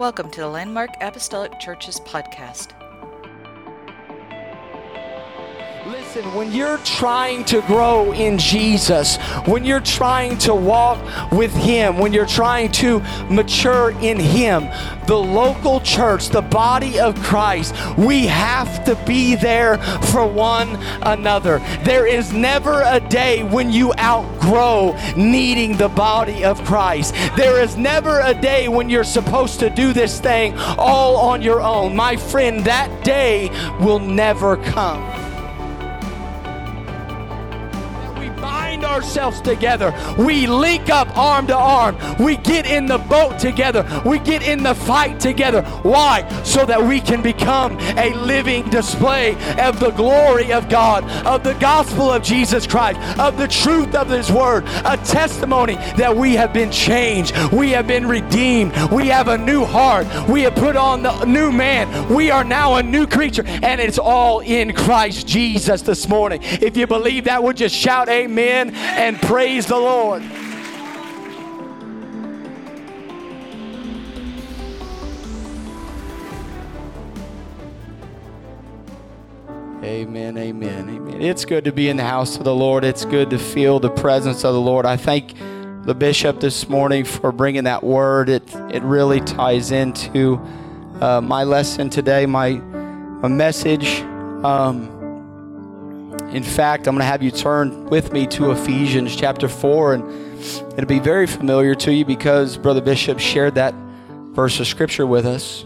Welcome to the Landmark Apostolic Churches podcast. Listen, when you're trying to grow in Jesus, when you're trying to walk with Him, when you're trying to mature in Him, the local church, the body of Christ, we have to be there for one another. There is never a day when you outgrow needing the body of Christ. There is never a day when you're supposed to do this thing all on your own. My friend, that day will never come. Ourselves together. We link up arm to arm. We get in the boat together. We get in the fight together. Why? So that we can become a living display of the glory of God, of the gospel of Jesus Christ, of the truth of His word, a testimony that we have been changed. We have been redeemed. We have a new heart. We have put on the new man. We are now a new creature, and it's all in Christ Jesus this morning. If you believe that, would just shout amen and praise the Lord. Amen, amen, amen. It's good to be in the house of the Lord. It's good to feel the presence of the Lord. I thank the bishop this morning for bringing that word. It it really ties into uh, my lesson today, my my message. Um, in fact, I'm going to have you turn with me to Ephesians chapter 4, and it'll be very familiar to you because Brother Bishop shared that verse of scripture with us.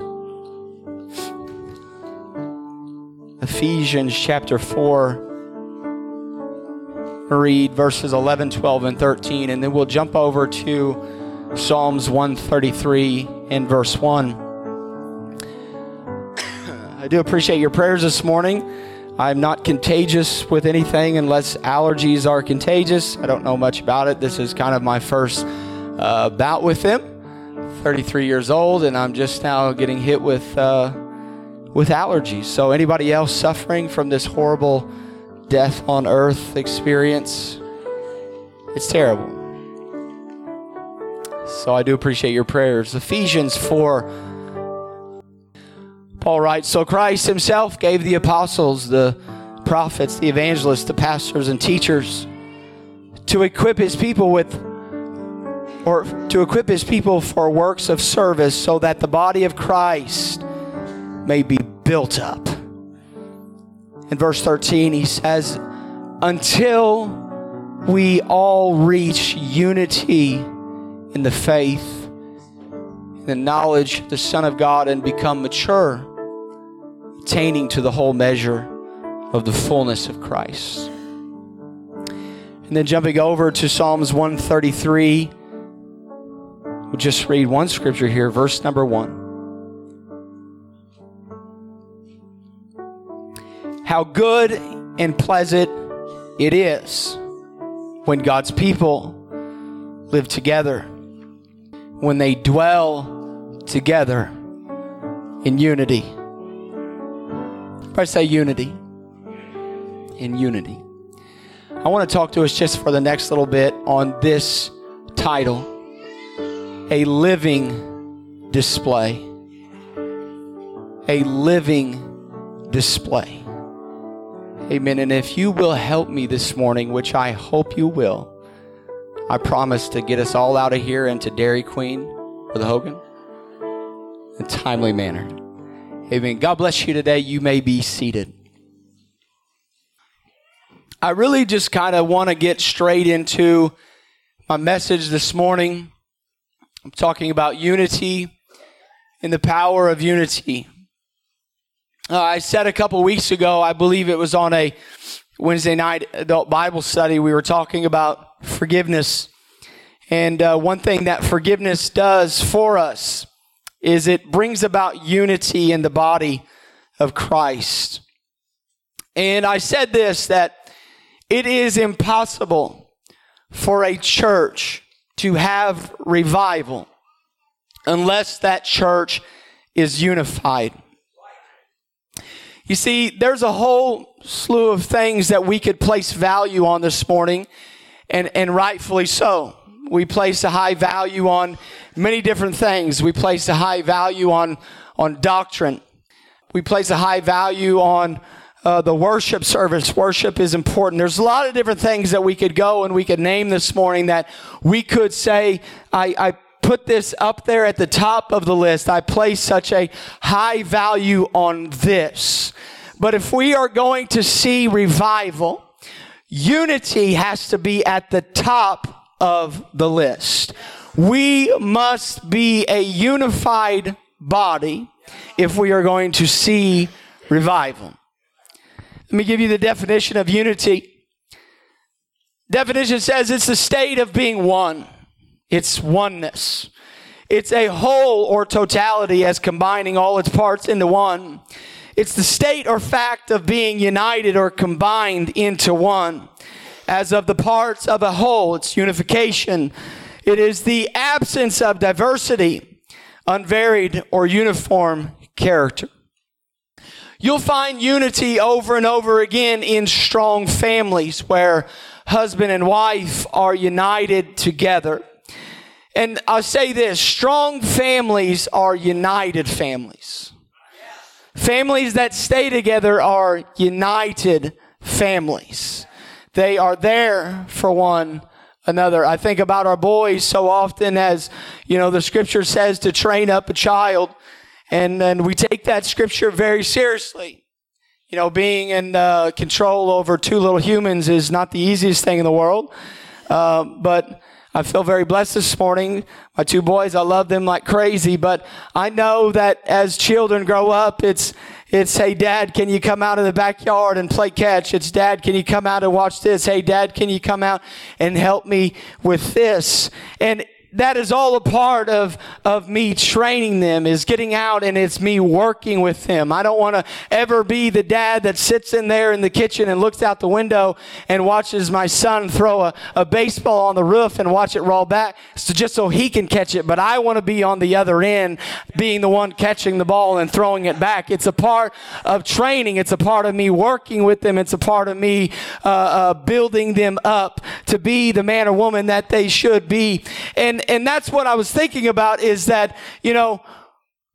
Ephesians chapter 4, read verses 11, 12, and 13, and then we'll jump over to Psalms 133 and verse 1. I do appreciate your prayers this morning. I'm not contagious with anything unless allergies are contagious. I don't know much about it. This is kind of my first uh, bout with them. 33 years old, and I'm just now getting hit with uh, with allergies. So, anybody else suffering from this horrible death on earth experience? It's terrible. So, I do appreciate your prayers. Ephesians 4 Paul writes So Christ himself gave the apostles, the prophets, the evangelists, the pastors, and teachers to equip his people with or to equip his people for works of service so that the body of Christ may be built up. In verse 13, he says, Until we all reach unity in the faith, in the knowledge of the Son of God, and become mature attaining to the whole measure of the fullness of Christ. And then jumping over to Psalms 133, we'll just read one scripture here, verse number one. How good and pleasant it is when God's people live together, when they dwell together in unity. Everybody say unity. In unity. I want to talk to us just for the next little bit on this title A Living Display. A living display. Amen. And if you will help me this morning, which I hope you will, I promise to get us all out of here into Dairy Queen for the Hogan in a timely manner. Amen. God bless you today. You may be seated. I really just kind of want to get straight into my message this morning. I'm talking about unity and the power of unity. Uh, I said a couple weeks ago, I believe it was on a Wednesday night adult Bible study, we were talking about forgiveness. And uh, one thing that forgiveness does for us is it brings about unity in the body of Christ. And I said this that it is impossible for a church to have revival unless that church is unified. You see, there's a whole slew of things that we could place value on this morning, and, and rightfully so. We place a high value on many different things. We place a high value on, on doctrine. We place a high value on uh, the worship service. Worship is important. There's a lot of different things that we could go and we could name this morning that we could say, I, I put this up there at the top of the list. I place such a high value on this. But if we are going to see revival, unity has to be at the top of the list. We must be a unified body if we are going to see revival. Let me give you the definition of unity. Definition says it's the state of being one. It's oneness. It's a whole or totality as combining all its parts into one. It's the state or fact of being united or combined into one. As of the parts of a whole, it's unification. It is the absence of diversity, unvaried or uniform character. You'll find unity over and over again in strong families where husband and wife are united together. And I'll say this strong families are united families. Families that stay together are united families. They are there for one another. I think about our boys so often as, you know, the scripture says to train up a child. And, and we take that scripture very seriously. You know, being in uh, control over two little humans is not the easiest thing in the world. Uh, but I feel very blessed this morning. My two boys, I love them like crazy, but I know that as children grow up, it's, it's, hey, dad, can you come out in the backyard and play catch? It's, dad, can you come out and watch this? Hey, dad, can you come out and help me with this? And that is all a part of, of me training them is getting out and it's me working with them. I don't want to ever be the dad that sits in there in the kitchen and looks out the window and watches my son throw a, a baseball on the roof and watch it roll back so just so he can catch it. But I want to be on the other end, being the one catching the ball and throwing it back. It's a part of training. It's a part of me working with them. It's a part of me uh, uh, building them up to be the man or woman that they should be. And and that's what I was thinking about is that, you know,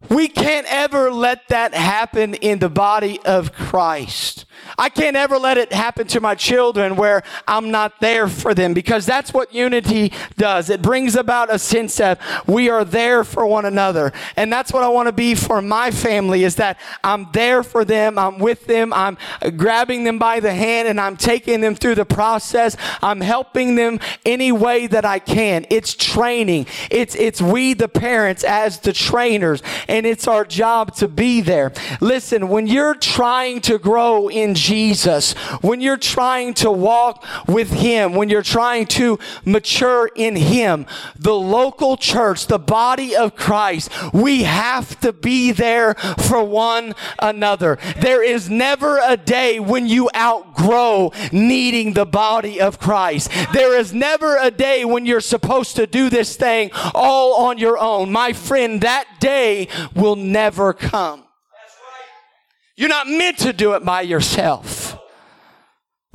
we can't ever let that happen in the body of Christ. I can't ever let it happen to my children where I'm not there for them because that's what unity does. It brings about a sense that we are there for one another. And that's what I want to be for my family is that I'm there for them. I'm with them. I'm grabbing them by the hand and I'm taking them through the process. I'm helping them any way that I can. It's training. It's, it's we, the parents, as the trainers and it's our job to be there. Listen, when you're trying to grow in Jesus, when you're trying to walk with Him, when you're trying to mature in Him, the local church, the body of Christ, we have to be there for one another. There is never a day when you outgrow needing the body of Christ. There is never a day when you're supposed to do this thing all on your own. My friend, that day will never come. You're not meant to do it by yourself.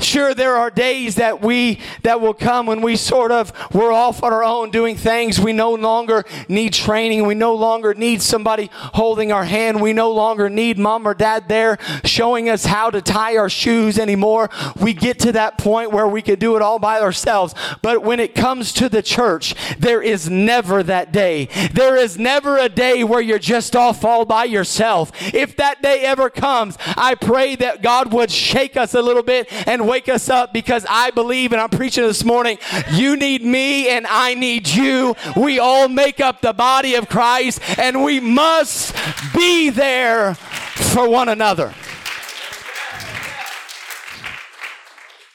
Sure, there are days that we, that will come when we sort of, we're off on our own doing things. We no longer need training. We no longer need somebody holding our hand. We no longer need mom or dad there showing us how to tie our shoes anymore. We get to that point where we could do it all by ourselves. But when it comes to the church, there is never that day. There is never a day where you're just off all by yourself. If that day ever comes, I pray that God would shake us a little bit and wake us up because I believe, and I'm preaching this morning, you need me and I need you. We all make up the body of Christ and we must be there for one another.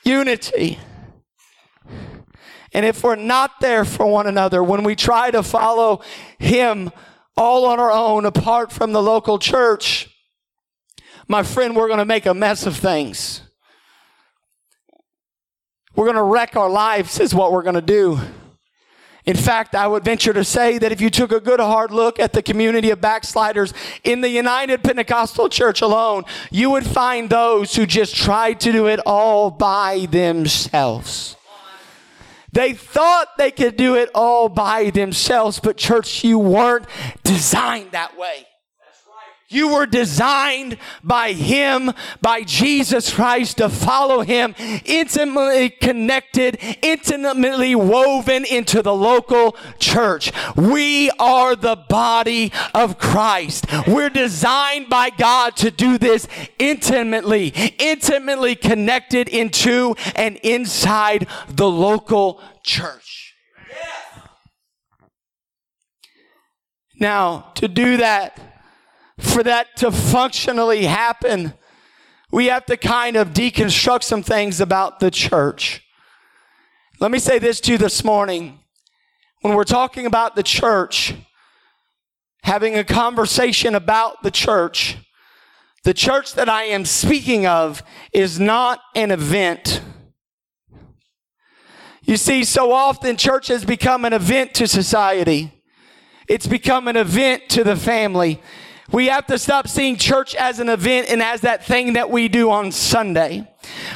Unity. And if we're not there for one another, when we try to follow Him all on our own, apart from the local church, my friend, we're going to make a mess of things. We're going to wreck our lives, is what we're going to do. In fact, I would venture to say that if you took a good hard look at the community of backsliders in the United Pentecostal Church alone, you would find those who just tried to do it all by themselves. They thought they could do it all by themselves, but church, you weren't designed that way. You were designed by Him, by Jesus Christ to follow Him, intimately connected, intimately woven into the local church. We are the body of Christ. We're designed by God to do this intimately, intimately connected into and inside the local church. Now, to do that, for that to functionally happen, we have to kind of deconstruct some things about the church. Let me say this to you this morning. When we're talking about the church, having a conversation about the church, the church that I am speaking of is not an event. You see, so often church has become an event to society. It's become an event to the family. We have to stop seeing church as an event and as that thing that we do on Sunday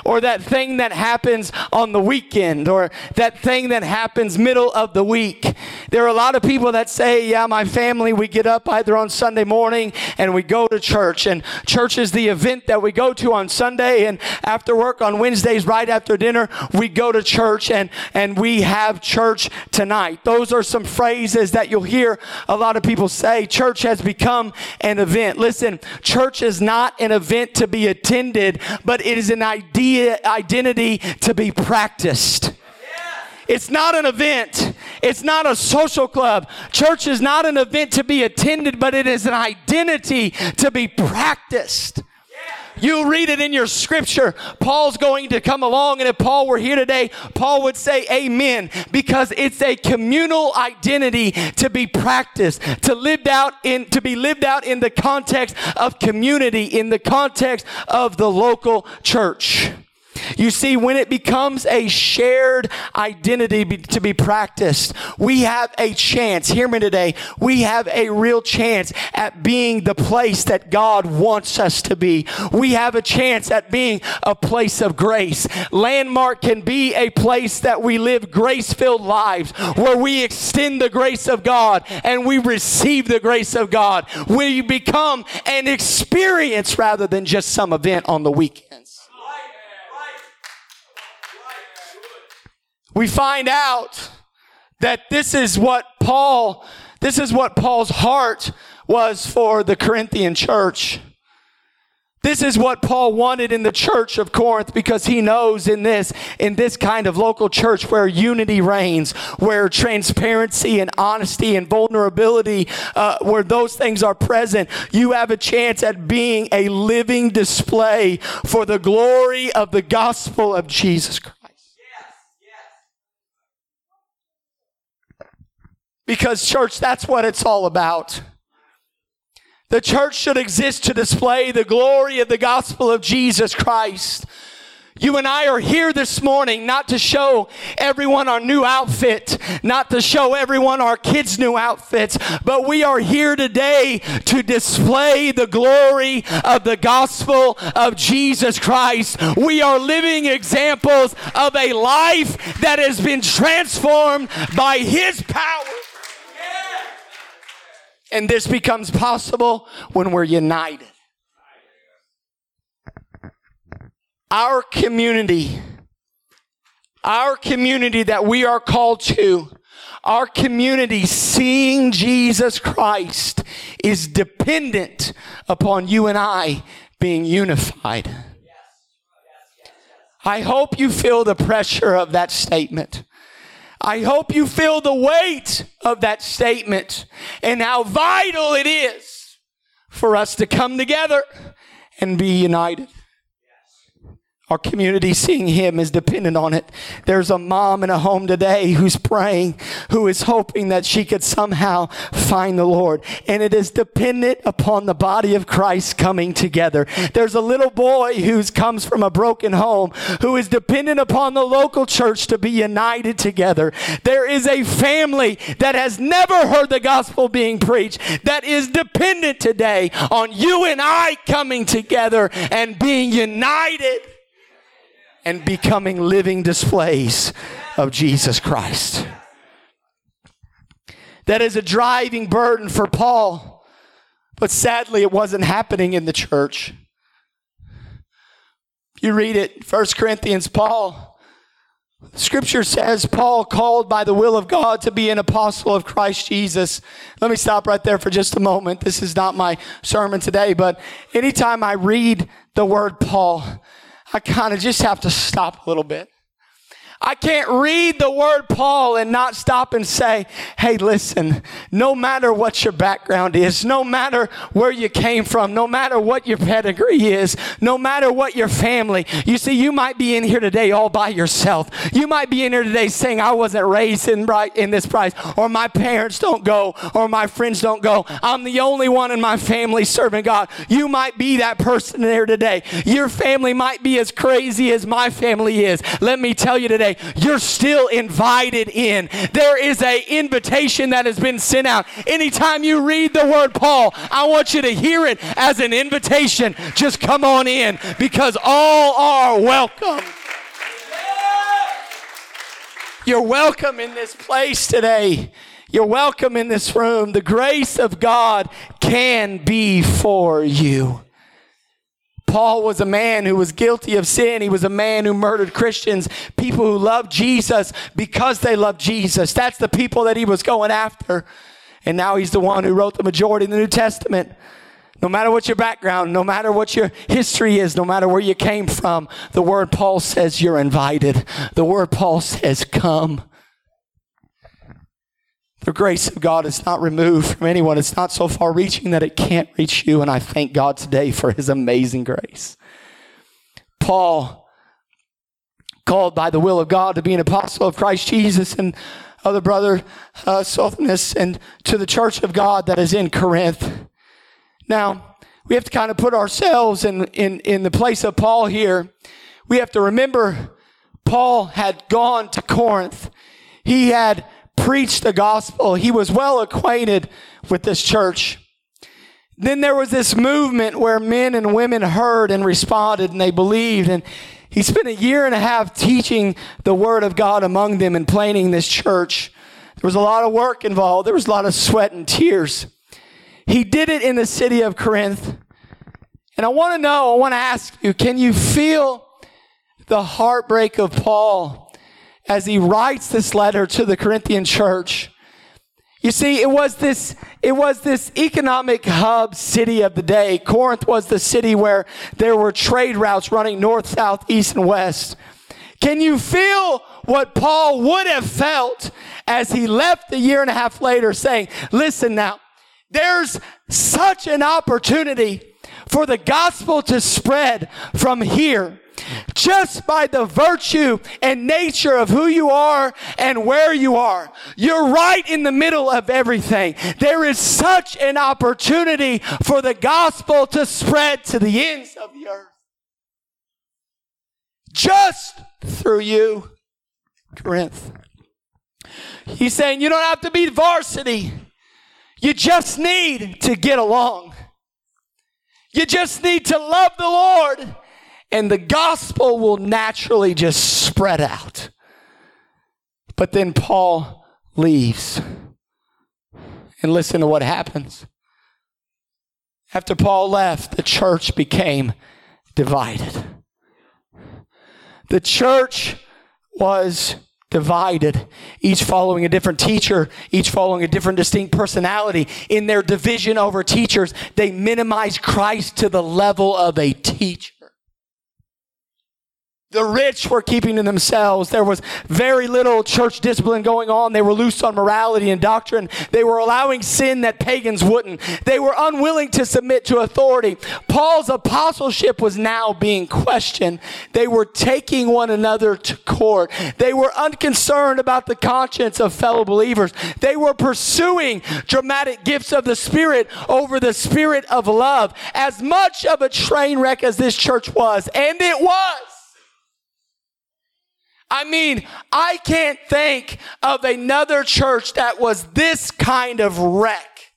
or that thing that happens on the weekend or that thing that happens middle of the week. There are a lot of people that say, yeah, my family, we get up either on Sunday morning and we go to church and church is the event that we go to on Sunday and after work on Wednesdays, right after dinner, we go to church and, and we have church tonight. Those are some phrases that you'll hear a lot of people say. Church has become an event. Listen, church is not an event to be attended, but it is an idea, identity to be practiced. It's not an event. It's not a social club. Church is not an event to be attended, but it is an identity to be practiced. You read it in your scripture. Paul's going to come along, and if Paul were here today, Paul would say amen because it's a communal identity to be practiced, to lived out in to be lived out in the context of community, in the context of the local church. You see, when it becomes a shared identity be, to be practiced, we have a chance. Hear me today. We have a real chance at being the place that God wants us to be. We have a chance at being a place of grace. Landmark can be a place that we live grace filled lives where we extend the grace of God and we receive the grace of God. We become an experience rather than just some event on the weekends. We find out that this is what Paul, this is what Paul's heart was for the Corinthian church. This is what Paul wanted in the church of Corinth because he knows in this, in this kind of local church where unity reigns, where transparency and honesty and vulnerability, uh, where those things are present, you have a chance at being a living display for the glory of the gospel of Jesus Christ. Because, church, that's what it's all about. The church should exist to display the glory of the gospel of Jesus Christ. You and I are here this morning not to show everyone our new outfit, not to show everyone our kids' new outfits, but we are here today to display the glory of the gospel of Jesus Christ. We are living examples of a life that has been transformed by His power. And this becomes possible when we're united. Our community, our community that we are called to, our community seeing Jesus Christ is dependent upon you and I being unified. I hope you feel the pressure of that statement. I hope you feel the weight of that statement and how vital it is for us to come together and be united. Our community seeing him is dependent on it. There's a mom in a home today who's praying, who is hoping that she could somehow find the Lord. And it is dependent upon the body of Christ coming together. There's a little boy who comes from a broken home who is dependent upon the local church to be united together. There is a family that has never heard the gospel being preached that is dependent today on you and I coming together and being united and becoming living displays of Jesus Christ. That is a driving burden for Paul, but sadly, it wasn't happening in the church. You read it, 1 Corinthians, Paul Scripture says Paul called by the will of God to be an apostle of Christ Jesus. Let me stop right there for just a moment. This is not my sermon today, but anytime I read the word Paul, I kind of just have to stop a little bit. I can't read the word Paul and not stop and say, hey, listen, no matter what your background is, no matter where you came from, no matter what your pedigree is, no matter what your family, you see, you might be in here today all by yourself. You might be in here today saying, I wasn't raised in, right, in this price, or my parents don't go, or my friends don't go. I'm the only one in my family serving God. You might be that person there today. Your family might be as crazy as my family is. Let me tell you today, you're still invited in. There is a invitation that has been sent out. Anytime you read the word Paul, I want you to hear it as an invitation. Just come on in because all are welcome. You're welcome in this place today. You're welcome in this room. The grace of God can be for you. Paul was a man who was guilty of sin. He was a man who murdered Christians, people who loved Jesus because they loved Jesus. That's the people that he was going after. And now he's the one who wrote the majority of the New Testament. No matter what your background, no matter what your history is, no matter where you came from, the word Paul says you're invited. The word Paul says come. The grace of God is not removed from anyone. It's not so far reaching that it can't reach you. And I thank God today for his amazing grace. Paul, called by the will of God to be an apostle of Christ Jesus and other brother uh, and to the church of God that is in Corinth. Now, we have to kind of put ourselves in, in, in the place of Paul here. We have to remember Paul had gone to Corinth. He had preached the gospel. He was well acquainted with this church. Then there was this movement where men and women heard and responded and they believed. And he spent a year and a half teaching the word of God among them and planting this church. There was a lot of work involved. There was a lot of sweat and tears. He did it in the city of Corinth. And I want to know, I want to ask you, can you feel the heartbreak of Paul as he writes this letter to the Corinthian church. You see, it was this, it was this economic hub city of the day. Corinth was the city where there were trade routes running north, south, east, and west. Can you feel what Paul would have felt as he left a year and a half later saying, listen now, there's such an opportunity for the gospel to spread from here just by the virtue and nature of who you are and where you are. You're right in the middle of everything. There is such an opportunity for the gospel to spread to the ends of the earth. Just through you, Corinth. He's saying you don't have to be varsity. You just need to get along. You just need to love the Lord and the gospel will naturally just spread out. But then Paul leaves. And listen to what happens. After Paul left, the church became divided. The church was divided, each following a different teacher, each following a different distinct personality. In their division over teachers, they minimized Christ to the level of a teacher. The rich were keeping to themselves. There was very little church discipline going on. They were loose on morality and doctrine. They were allowing sin that pagans wouldn't. They were unwilling to submit to authority. Paul's apostleship was now being questioned. They were taking one another to court. They were unconcerned about the conscience of fellow believers. They were pursuing dramatic gifts of the Spirit over the Spirit of love. As much of a train wreck as this church was, and it was. I mean, I can't think of another church that was this kind of wreck.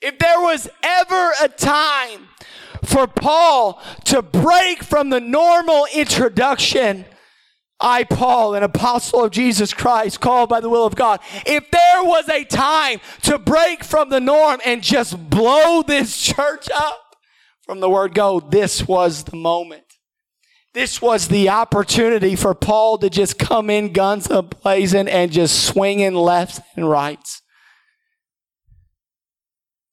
If there was ever a time for Paul to break from the normal introduction I, Paul, an apostle of Jesus Christ, called by the will of God, if there was a time to break from the norm and just blow this church up from the word go, this was the moment. This was the opportunity for Paul to just come in guns a blazing and just swinging left and rights.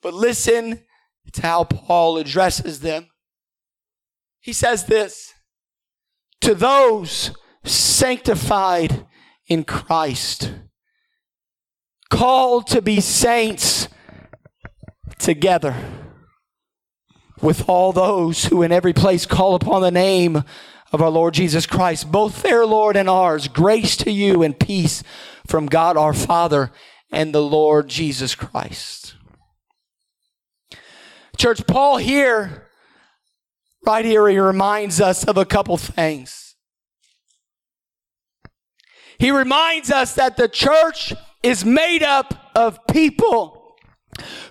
But listen to how Paul addresses them. He says this to those sanctified in Christ, called to be saints together with all those who in every place call upon the name of our Lord Jesus Christ, both their Lord and ours. Grace to you and peace from God our Father and the Lord Jesus Christ. Church, Paul here, right here, he reminds us of a couple things. He reminds us that the church is made up of people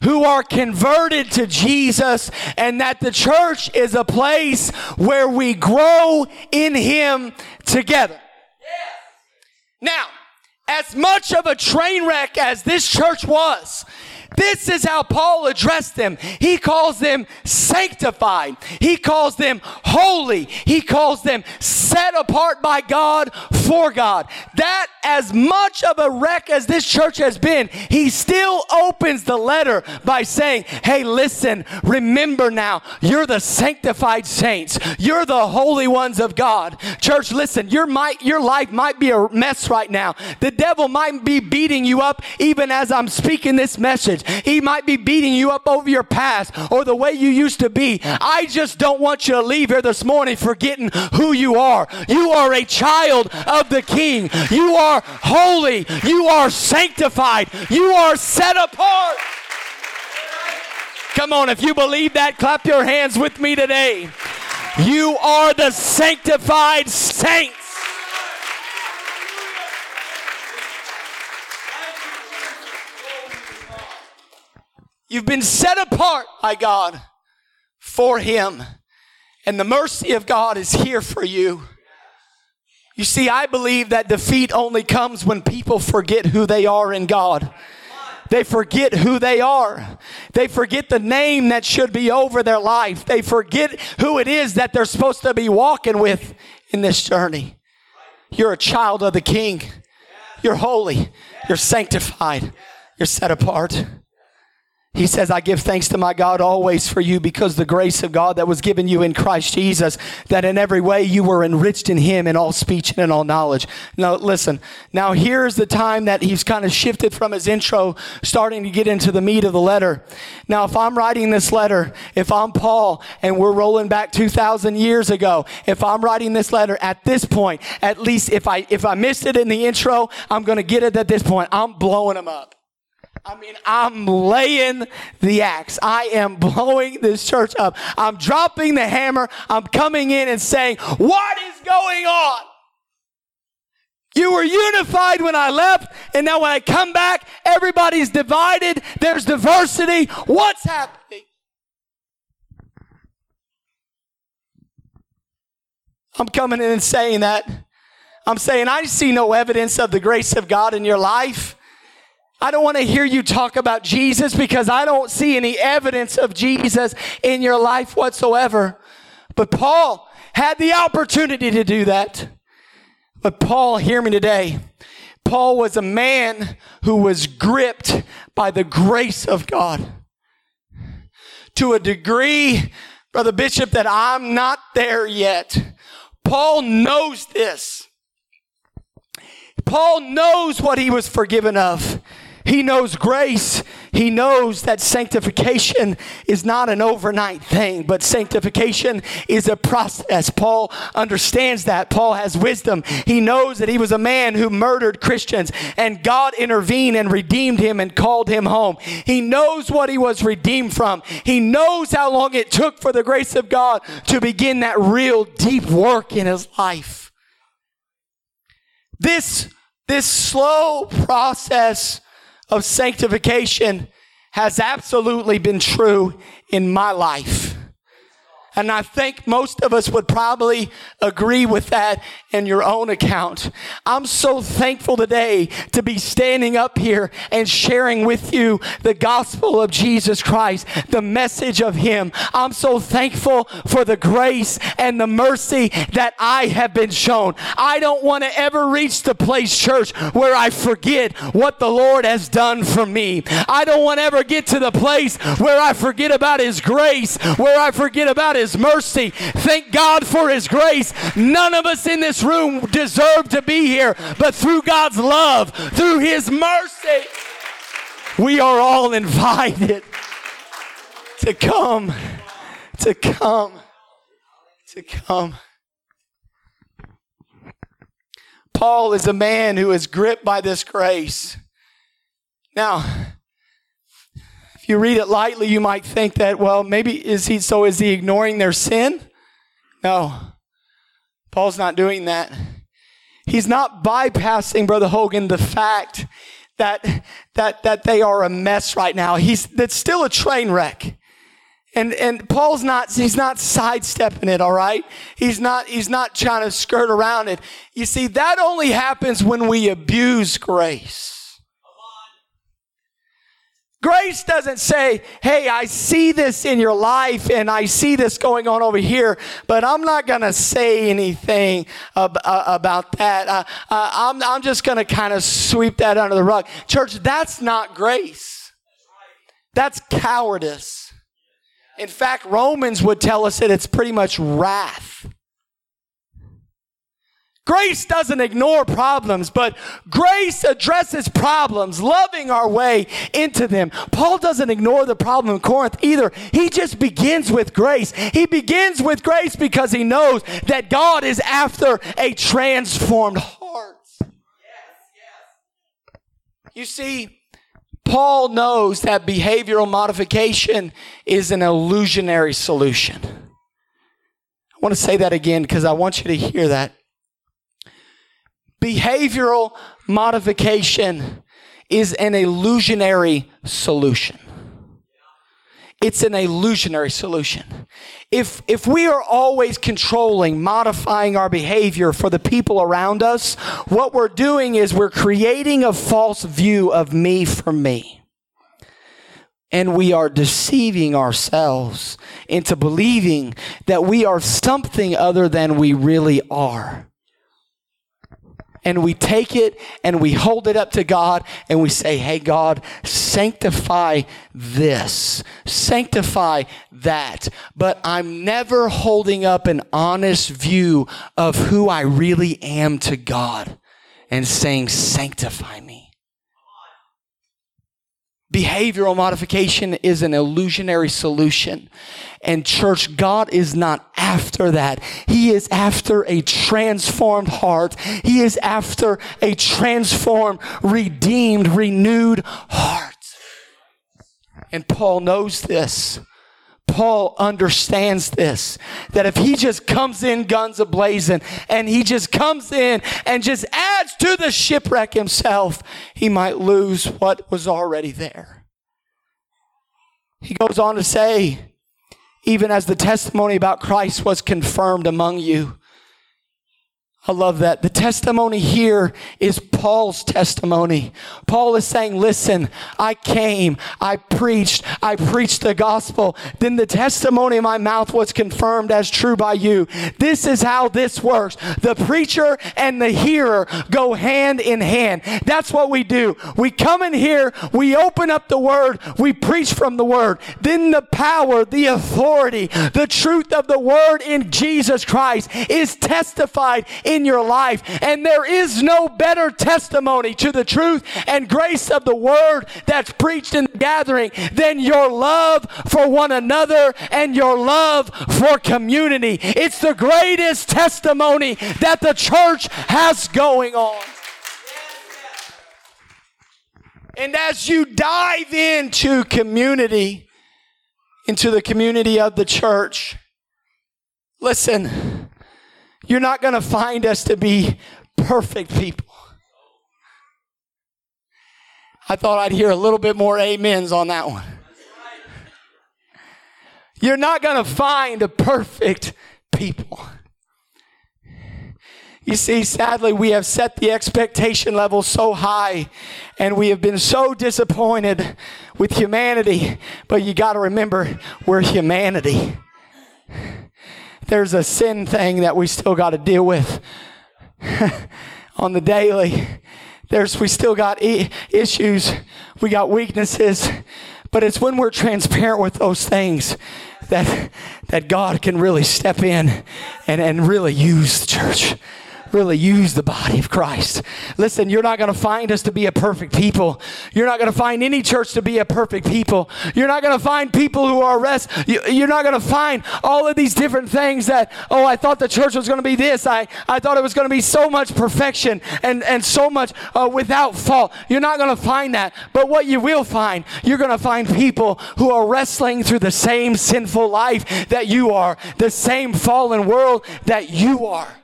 who are converted to Jesus and that the church is a place where we grow in Him together. Now, as much of a train wreck as this church was, this is how Paul addressed them. He calls them sanctified. He calls them holy. He calls them set apart by God for God. That as much of a wreck as this church has been, he still opens the letter by saying, Hey, listen, remember now, you're the sanctified saints. You're the holy ones of God. Church, listen, your might, your life might be a mess right now. The devil might be beating you up even as I'm speaking this message message. He might be beating you up over your past or the way you used to be. I just don't want you to leave here this morning forgetting who you are. You are a child of the King. You are holy. You are sanctified. You are set apart. Come on, if you believe that, clap your hands with me today. You are the sanctified saints. You've been set apart by God for Him. And the mercy of God is here for you. You see, I believe that defeat only comes when people forget who they are in God. They forget who they are. They forget the name that should be over their life. They forget who it is that they're supposed to be walking with in this journey. You're a child of the King. You're holy. You're sanctified. You're set apart. He says, I give thanks to my God always for you because the grace of God that was given you in Christ Jesus, that in every way you were enriched in him in all speech and in all knowledge. Now, listen, now here's the time that he's kind of shifted from his intro, starting to get into the meat of the letter. Now, if I'm writing this letter, if I'm Paul and we're rolling back 2,000 years ago, if I'm writing this letter at this point, at least if I, if I missed it in the intro, I'm going to get it at this point. I'm blowing them up. I mean, I'm laying the axe. I am blowing this church up. I'm dropping the hammer. I'm coming in and saying, What is going on? You were unified when I left, and now when I come back, everybody's divided. There's diversity. What's happening? I'm coming in and saying that. I'm saying, I see no evidence of the grace of God in your life. I don't want to hear you talk about Jesus because I don't see any evidence of Jesus in your life whatsoever. But Paul had the opportunity to do that. But Paul, hear me today. Paul was a man who was gripped by the grace of God to a degree, Brother Bishop, that I'm not there yet. Paul knows this. Paul knows what he was forgiven of. He knows grace. He knows that sanctification is not an overnight thing, but sanctification is a process. Paul understands that. Paul has wisdom. He knows that he was a man who murdered Christians and God intervened and redeemed him and called him home. He knows what he was redeemed from. He knows how long it took for the grace of God to begin that real deep work in his life. This, this slow process of sanctification has absolutely been true in my life. And I think most of us would probably agree with that in your own account. I'm so thankful today to be standing up here and sharing with you the gospel of Jesus Christ, the message of Him. I'm so thankful for the grace and the mercy that I have been shown. I don't want to ever reach the place, church, where I forget what the Lord has done for me. I don't want to ever get to the place where I forget about His grace, where I forget about His mercy. Thank God for His grace. None of us in this room deserve to be here, but through God's love, through His mercy, we are all invited to come, to come, to come. Paul is a man who is gripped by this grace. Now, you read it lightly, you might think that, well, maybe is he so is he ignoring their sin? No. Paul's not doing that. He's not bypassing, Brother Hogan, the fact that that that they are a mess right now. He's that's still a train wreck. And and Paul's not he's not sidestepping it, all right? He's not he's not trying to skirt around it. You see, that only happens when we abuse grace. Grace doesn't say, hey, I see this in your life and I see this going on over here, but I'm not going to say anything ab- uh, about that. Uh, uh, I'm, I'm just going to kind of sweep that under the rug. Church, that's not grace. That's cowardice. In fact, Romans would tell us that it's pretty much wrath. Grace doesn't ignore problems, but grace addresses problems, loving our way into them. Paul doesn't ignore the problem in Corinth either. He just begins with grace. He begins with grace because he knows that God is after a transformed heart. You see, Paul knows that behavioral modification is an illusionary solution. I want to say that again because I want you to hear that. Behavioral modification is an illusionary solution. It's an illusionary solution. If, if we are always controlling, modifying our behavior for the people around us, what we're doing is we're creating a false view of me for me. And we are deceiving ourselves into believing that we are something other than we really are and we take it and we hold it up to God and we say, Hey, God, sanctify this, sanctify that. But I'm never holding up an honest view of who I really am to God and saying, Sanctify me. Behavioral modification is an illusionary solution. And church, God is not after that. He is after a transformed heart. He is after a transformed, redeemed, renewed heart. And Paul knows this. Paul understands this that if he just comes in guns ablazing and he just comes in and just adds to the shipwreck himself, he might lose what was already there. He goes on to say, even as the testimony about Christ was confirmed among you. I love that. The testimony here is Paul's testimony. Paul is saying, listen, I came, I preached, I preached the gospel. Then the testimony in my mouth was confirmed as true by you. This is how this works. The preacher and the hearer go hand in hand. That's what we do. We come in here, we open up the word, we preach from the word. Then the power, the authority, the truth of the word in Jesus Christ is testified in in your life. And there is no better testimony to the truth and grace of the word that's preached in the gathering than your love for one another and your love for community. It's the greatest testimony that the church has going on. And as you dive into community, into the community of the church, listen, you're not going to find us to be perfect people. I thought I'd hear a little bit more amens on that one. You're not going to find a perfect people. You see, sadly, we have set the expectation level so high and we have been so disappointed with humanity. But you got to remember, we're humanity. There's a sin thing that we still got to deal with on the daily. There's, we still got e- issues. We got weaknesses. But it's when we're transparent with those things that, that God can really step in and, and really use the church really use the body of Christ. Listen, you're not going to find us to be a perfect people. You're not going to find any church to be a perfect people. You're not going to find people who are rest. You're not going to find all of these different things that, oh, I thought the church was going to be this. I, I thought it was going to be so much perfection and, and so much uh, without fault. You're not going to find that. But what you will find, you're going to find people who are wrestling through the same sinful life that you are, the same fallen world that you are.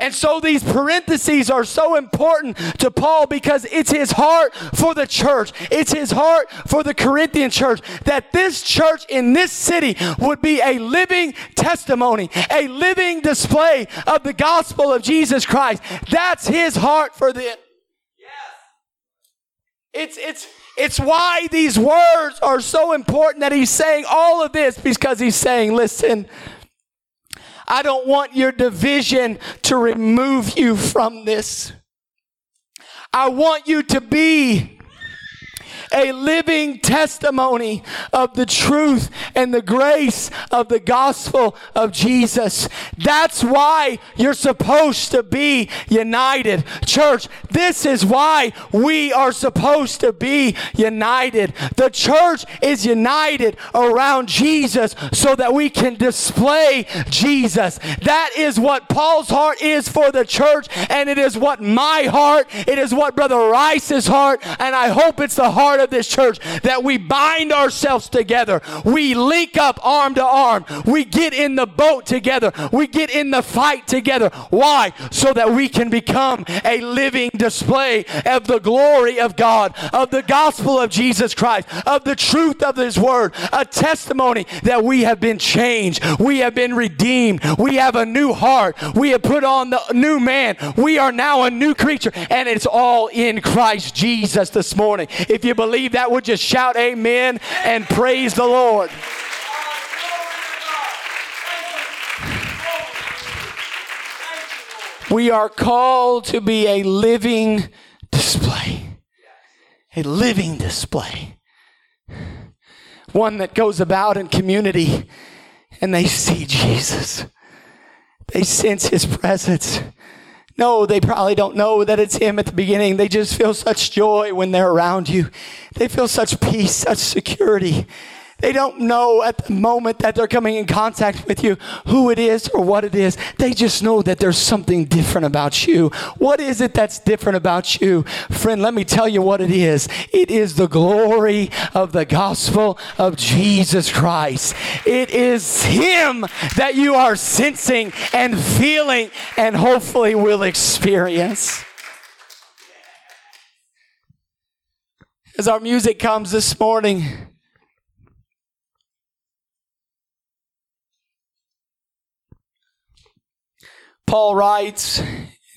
And so these parentheses are so important to Paul because it's his heart for the church. It's his heart for the Corinthian church that this church in this city would be a living testimony, a living display of the gospel of Jesus Christ. That's his heart for them. It's, it's, it's why these words are so important that he's saying all of this because he's saying, listen, I don't want your division to remove you from this. I want you to be a living testimony of the truth and the grace of the gospel of Jesus. That's why you're supposed to be united. Church, this is why we are supposed to be united. The church is united around Jesus so that we can display Jesus. That is what Paul's heart is for the church, and it is what my heart, it is what Brother Rice's heart, and I hope it's the heart of this church that we bind ourselves together. We link up arm to arm. We get in the boat together. We get in the fight together. Why? So that we can become a living display of the glory of God, of the gospel of Jesus Christ, of the truth of His word, a testimony that we have been changed. We have been redeemed. We have a new heart. We have put on the new man. We are now a new creature, and it's all in Christ Jesus this morning. If you believe believe that, would just shout amen and praise the Lord. We are called to be a living display. A living display. One that goes about in community and they see Jesus. They sense his presence. No, they probably don't know that it's Him at the beginning. They just feel such joy when they're around you. They feel such peace, such security. They don't know at the moment that they're coming in contact with you who it is or what it is. They just know that there's something different about you. What is it that's different about you? Friend, let me tell you what it is. It is the glory of the gospel of Jesus Christ. It is Him that you are sensing and feeling and hopefully will experience. As our music comes this morning, Paul writes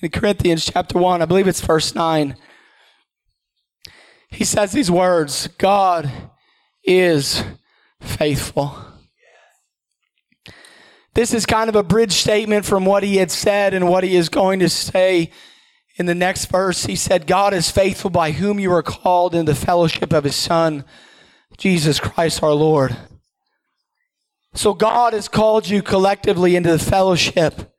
in Corinthians chapter 1, I believe it's verse 9. He says these words God is faithful. This is kind of a bridge statement from what he had said and what he is going to say in the next verse. He said, God is faithful by whom you are called in the fellowship of his Son, Jesus Christ our Lord. So God has called you collectively into the fellowship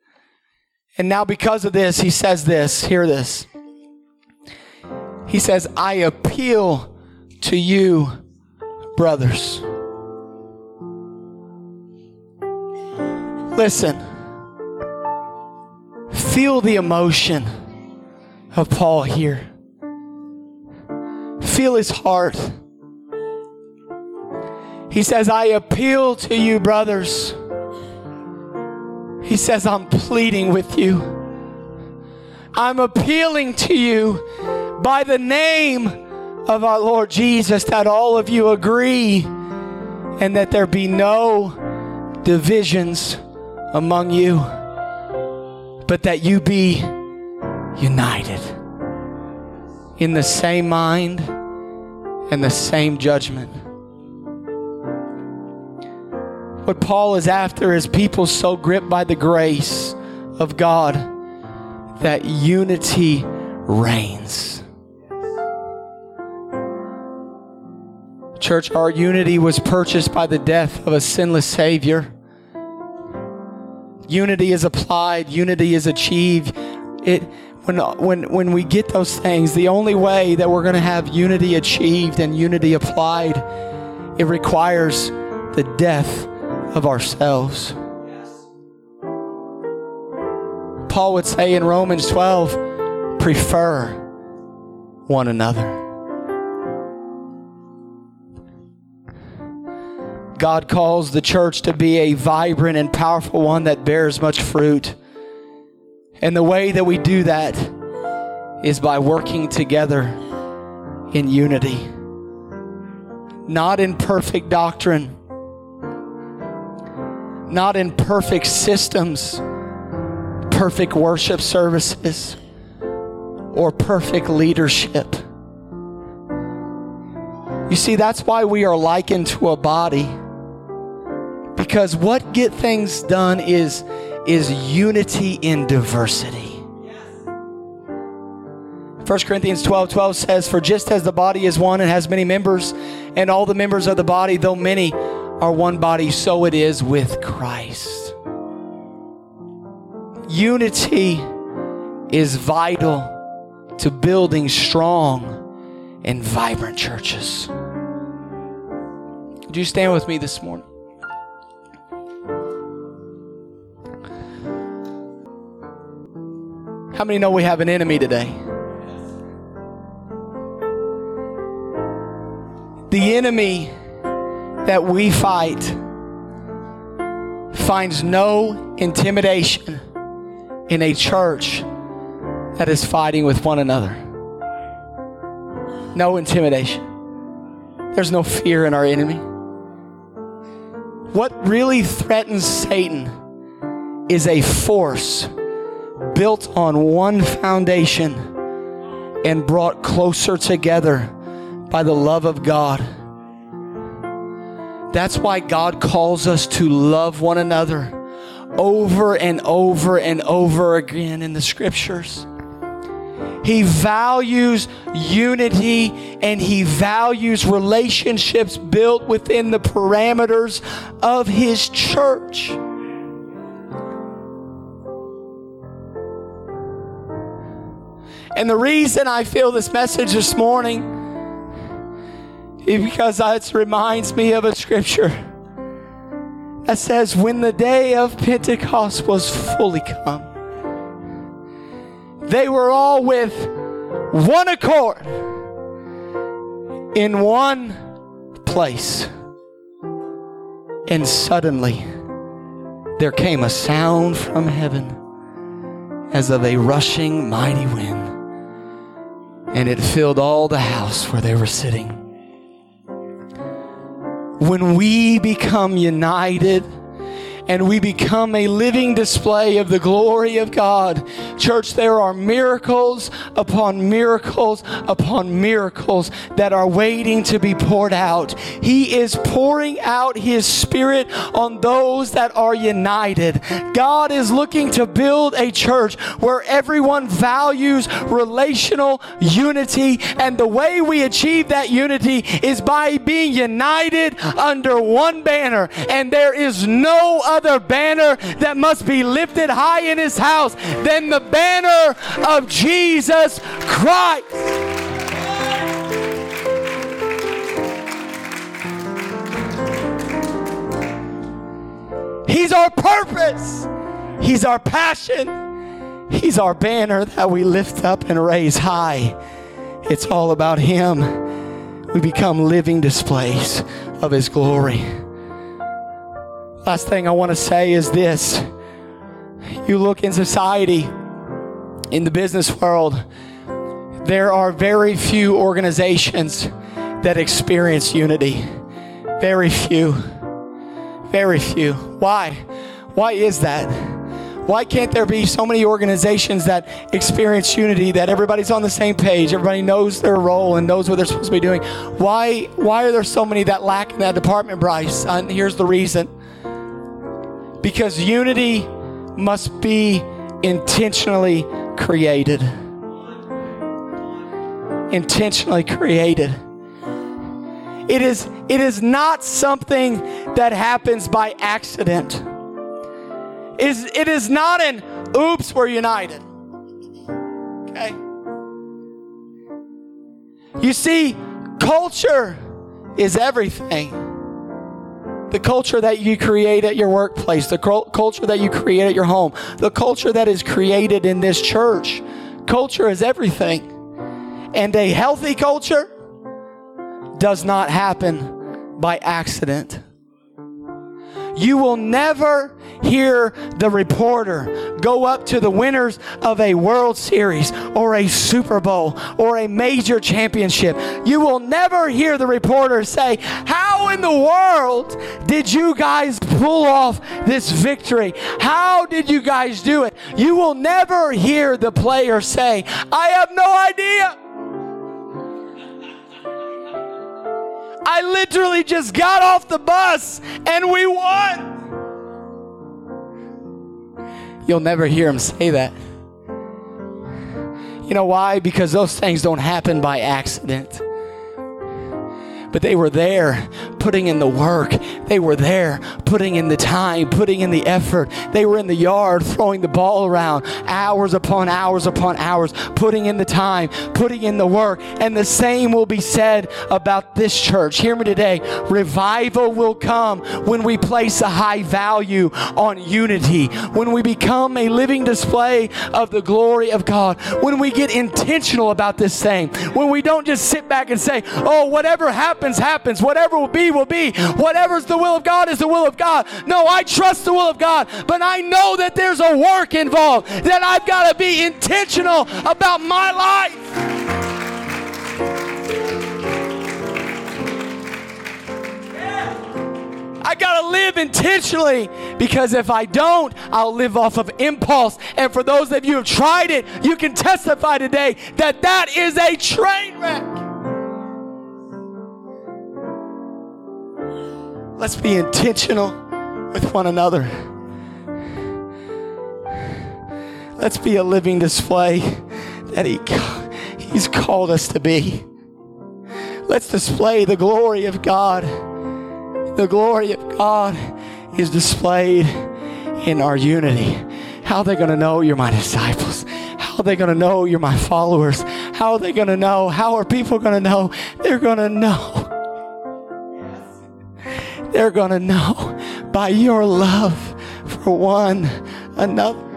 and now, because of this, he says this hear this. He says, I appeal to you, brothers. Listen, feel the emotion of Paul here. Feel his heart. He says, I appeal to you, brothers he says, I'm pleading with you. I'm appealing to you by the name of our Lord Jesus that all of you agree and that there be no divisions among you, but that you be united in the same mind and the same judgment. What Paul is after is people so gripped by the grace of God that unity reigns. Church, our unity was purchased by the death of a sinless Savior. Unity is applied, unity is achieved. It when when when we get those things, the only way that we're going to have unity achieved and unity applied, it requires the death of ourselves. Paul would say in Romans 12, prefer one another. God calls the church to be a vibrant and powerful one that bears much fruit. And the way that we do that is by working together in unity, not in perfect doctrine, not in perfect systems, perfect worship services, or perfect leadership. You see, that's why we are likened to a body. Because what get things done is, is unity in diversity. 1 Corinthians 12 12 says, For just as the body is one and has many members, and all the members of the body, though many, are one body, so it is with Christ. Unity is vital to building strong and vibrant churches. Would you stand with me this morning? How many know we have an enemy today? The enemy that we fight finds no intimidation in a church that is fighting with one another. No intimidation. There's no fear in our enemy. What really threatens Satan is a force built on one foundation and brought closer together by the love of God. That's why God calls us to love one another over and over and over again in the scriptures. He values unity and he values relationships built within the parameters of his church. And the reason I feel this message this morning because it reminds me of a scripture that says, When the day of Pentecost was fully come, they were all with one accord in one place. And suddenly there came a sound from heaven as of a rushing mighty wind, and it filled all the house where they were sitting when we become united and we become a living display of the glory of God. Church, there are miracles upon miracles upon miracles that are waiting to be poured out. He is pouring out His Spirit on those that are united. God is looking to build a church where everyone values relational unity, and the way we achieve that unity is by being united under one banner, and there is no other banner that must be lifted high in his house than the banner of Jesus Christ. He's our purpose. He's our passion. He's our banner that we lift up and raise high. It's all about Him. We become living displays of His glory. Last thing I want to say is this you look in society, in the business world, there are very few organizations that experience unity. Very few. Very few. Why? Why is that? Why can't there be so many organizations that experience unity that everybody's on the same page, everybody knows their role and knows what they're supposed to be doing? Why why are there so many that lack in that department, Bryce? And here's the reason. Because unity must be intentionally created. Intentionally created. It is, it is not something that happens by accident. It is, it is not an oops, we're united. Okay? You see, culture is everything the culture that you create at your workplace, the culture that you create at your home, the culture that is created in this church. Culture is everything. And a healthy culture does not happen by accident. You will never hear the reporter go up to the winners of a World Series or a Super Bowl or a major championship. You will never hear the reporter say, How in the world did you guys pull off this victory? How did you guys do it? You will never hear the player say, I have no idea. I literally just got off the bus and we won. You'll never hear him say that. You know why? Because those things don't happen by accident but they were there putting in the work. They were there putting in the time, putting in the effort. They were in the yard throwing the ball around hours upon hours upon hours, putting in the time, putting in the work. And the same will be said about this church. Hear me today. Revival will come when we place a high value on unity, when we become a living display of the glory of God, when we get intentional about this thing, when we don't just sit back and say, oh, whatever happens happens, happens. Whatever will be, will be. Whatever's the will of God is the will of God. No, I trust the will of God, but I know that there's a work involved, that I've got to be intentional about my life. I got to live intentionally because if I don't, I'll live off of impulse. And for those of you who have tried it, you can testify today that that is a train wreck. Let's be intentional with one another. Let's be a living display that he, He's called us to be. Let's display the glory of God. The glory of God is displayed in our unity. How are they going to know you're my disciples? How are they going to know you're my followers? How are they going to know? How are people going to know? They're going to know they're going to know by your love for one another.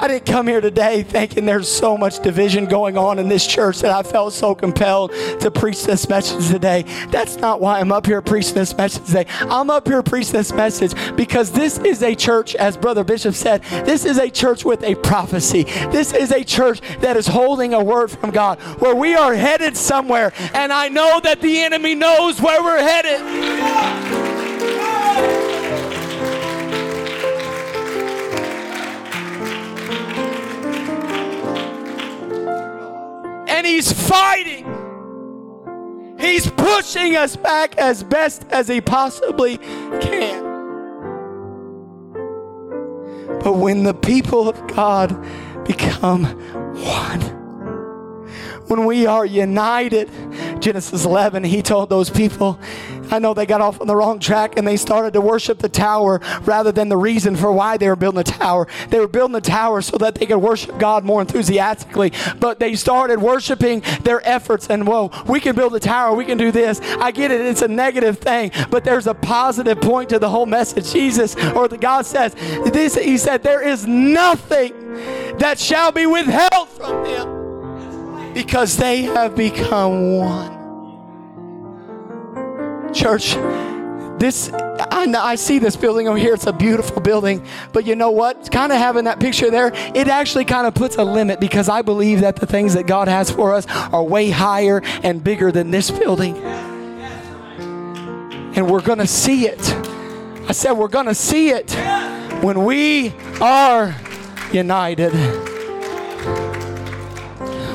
I didn't come here today thinking there's so much division going on in this church that I felt so compelled to preach this message today. That's not why I'm up here preaching this message today. I'm up here preaching this message because this is a church, as Brother Bishop said, this is a church with a prophecy. This is a church that is holding a word from God where we are headed somewhere. And I know that the enemy knows where we're headed. And he's fighting. He's pushing us back as best as he possibly can. But when the people of God become one, when we are united, Genesis 11, he told those people, I know they got off on the wrong track and they started to worship the tower rather than the reason for why they were building the tower. They were building the tower so that they could worship God more enthusiastically, but they started worshiping their efforts and, whoa, we can build a tower, we can do this. I get it, it's a negative thing, but there's a positive point to the whole message. Jesus or the God says, this, He said, there is nothing that shall be withheld from them because they have become one. Church, this I, I see this building over here. It's a beautiful building. But you know what? Kind of having that picture there, it actually kind of puts a limit because I believe that the things that God has for us are way higher and bigger than this building. And we're going to see it. I said, we're going to see it when we are united.